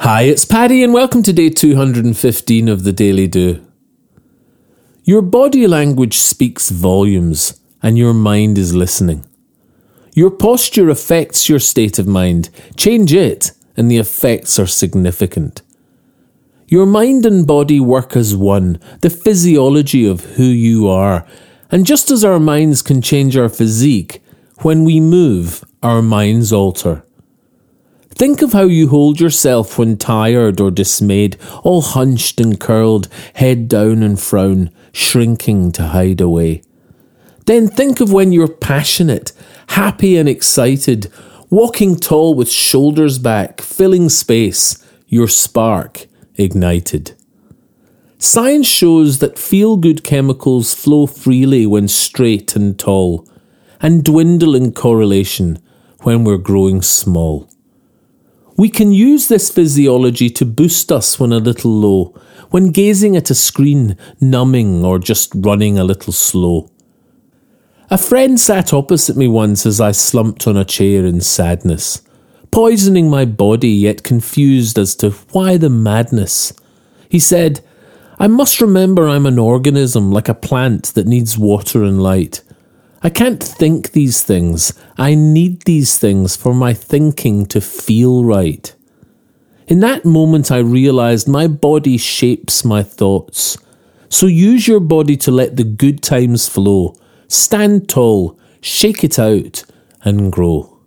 Hi, it's Paddy, and welcome to day 215 of the Daily Do. Your body language speaks volumes, and your mind is listening. Your posture affects your state of mind. Change it, and the effects are significant. Your mind and body work as one, the physiology of who you are. And just as our minds can change our physique, when we move, our minds alter. Think of how you hold yourself when tired or dismayed, all hunched and curled, head down and frown, shrinking to hide away. Then think of when you're passionate, happy and excited, walking tall with shoulders back, filling space, your spark ignited. Science shows that feel good chemicals flow freely when straight and tall, and dwindle in correlation when we're growing small. We can use this physiology to boost us when a little low, when gazing at a screen, numbing, or just running a little slow. A friend sat opposite me once as I slumped on a chair in sadness, poisoning my body yet confused as to why the madness. He said, I must remember I'm an organism like a plant that needs water and light. I can't think these things. I need these things for my thinking to feel right. In that moment, I realized my body shapes my thoughts. So use your body to let the good times flow. Stand tall, shake it out, and grow.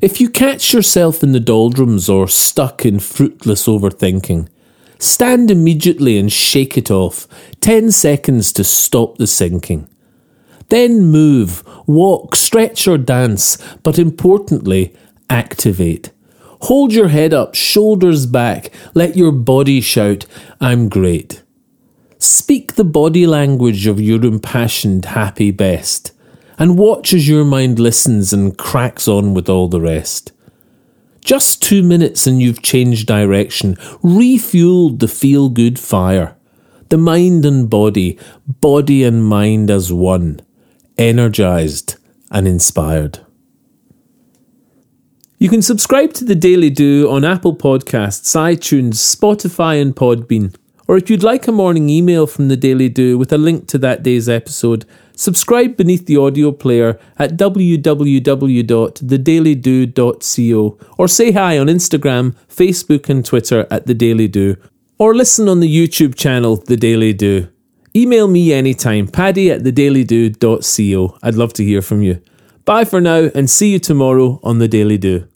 If you catch yourself in the doldrums or stuck in fruitless overthinking, stand immediately and shake it off. Ten seconds to stop the sinking. Then move, walk, stretch or dance, but importantly, activate. Hold your head up, shoulders back, let your body shout, I'm great. Speak the body language of your impassioned, happy best, and watch as your mind listens and cracks on with all the rest. Just two minutes and you've changed direction, refueled the feel good fire. The mind and body, body and mind as one energized, and inspired. You can subscribe to the Daily Do on Apple Podcasts, iTunes, Spotify, and Podbean. Or if you'd like a morning email from the Daily Do with a link to that day's episode, subscribe beneath the audio player at www.thedailydo.co or say hi on Instagram, Facebook, and Twitter at The Daily Do. Or listen on the YouTube channel The Daily Do. Email me anytime, paddy at thedailydo.co. I'd love to hear from you. Bye for now and see you tomorrow on The Daily Do.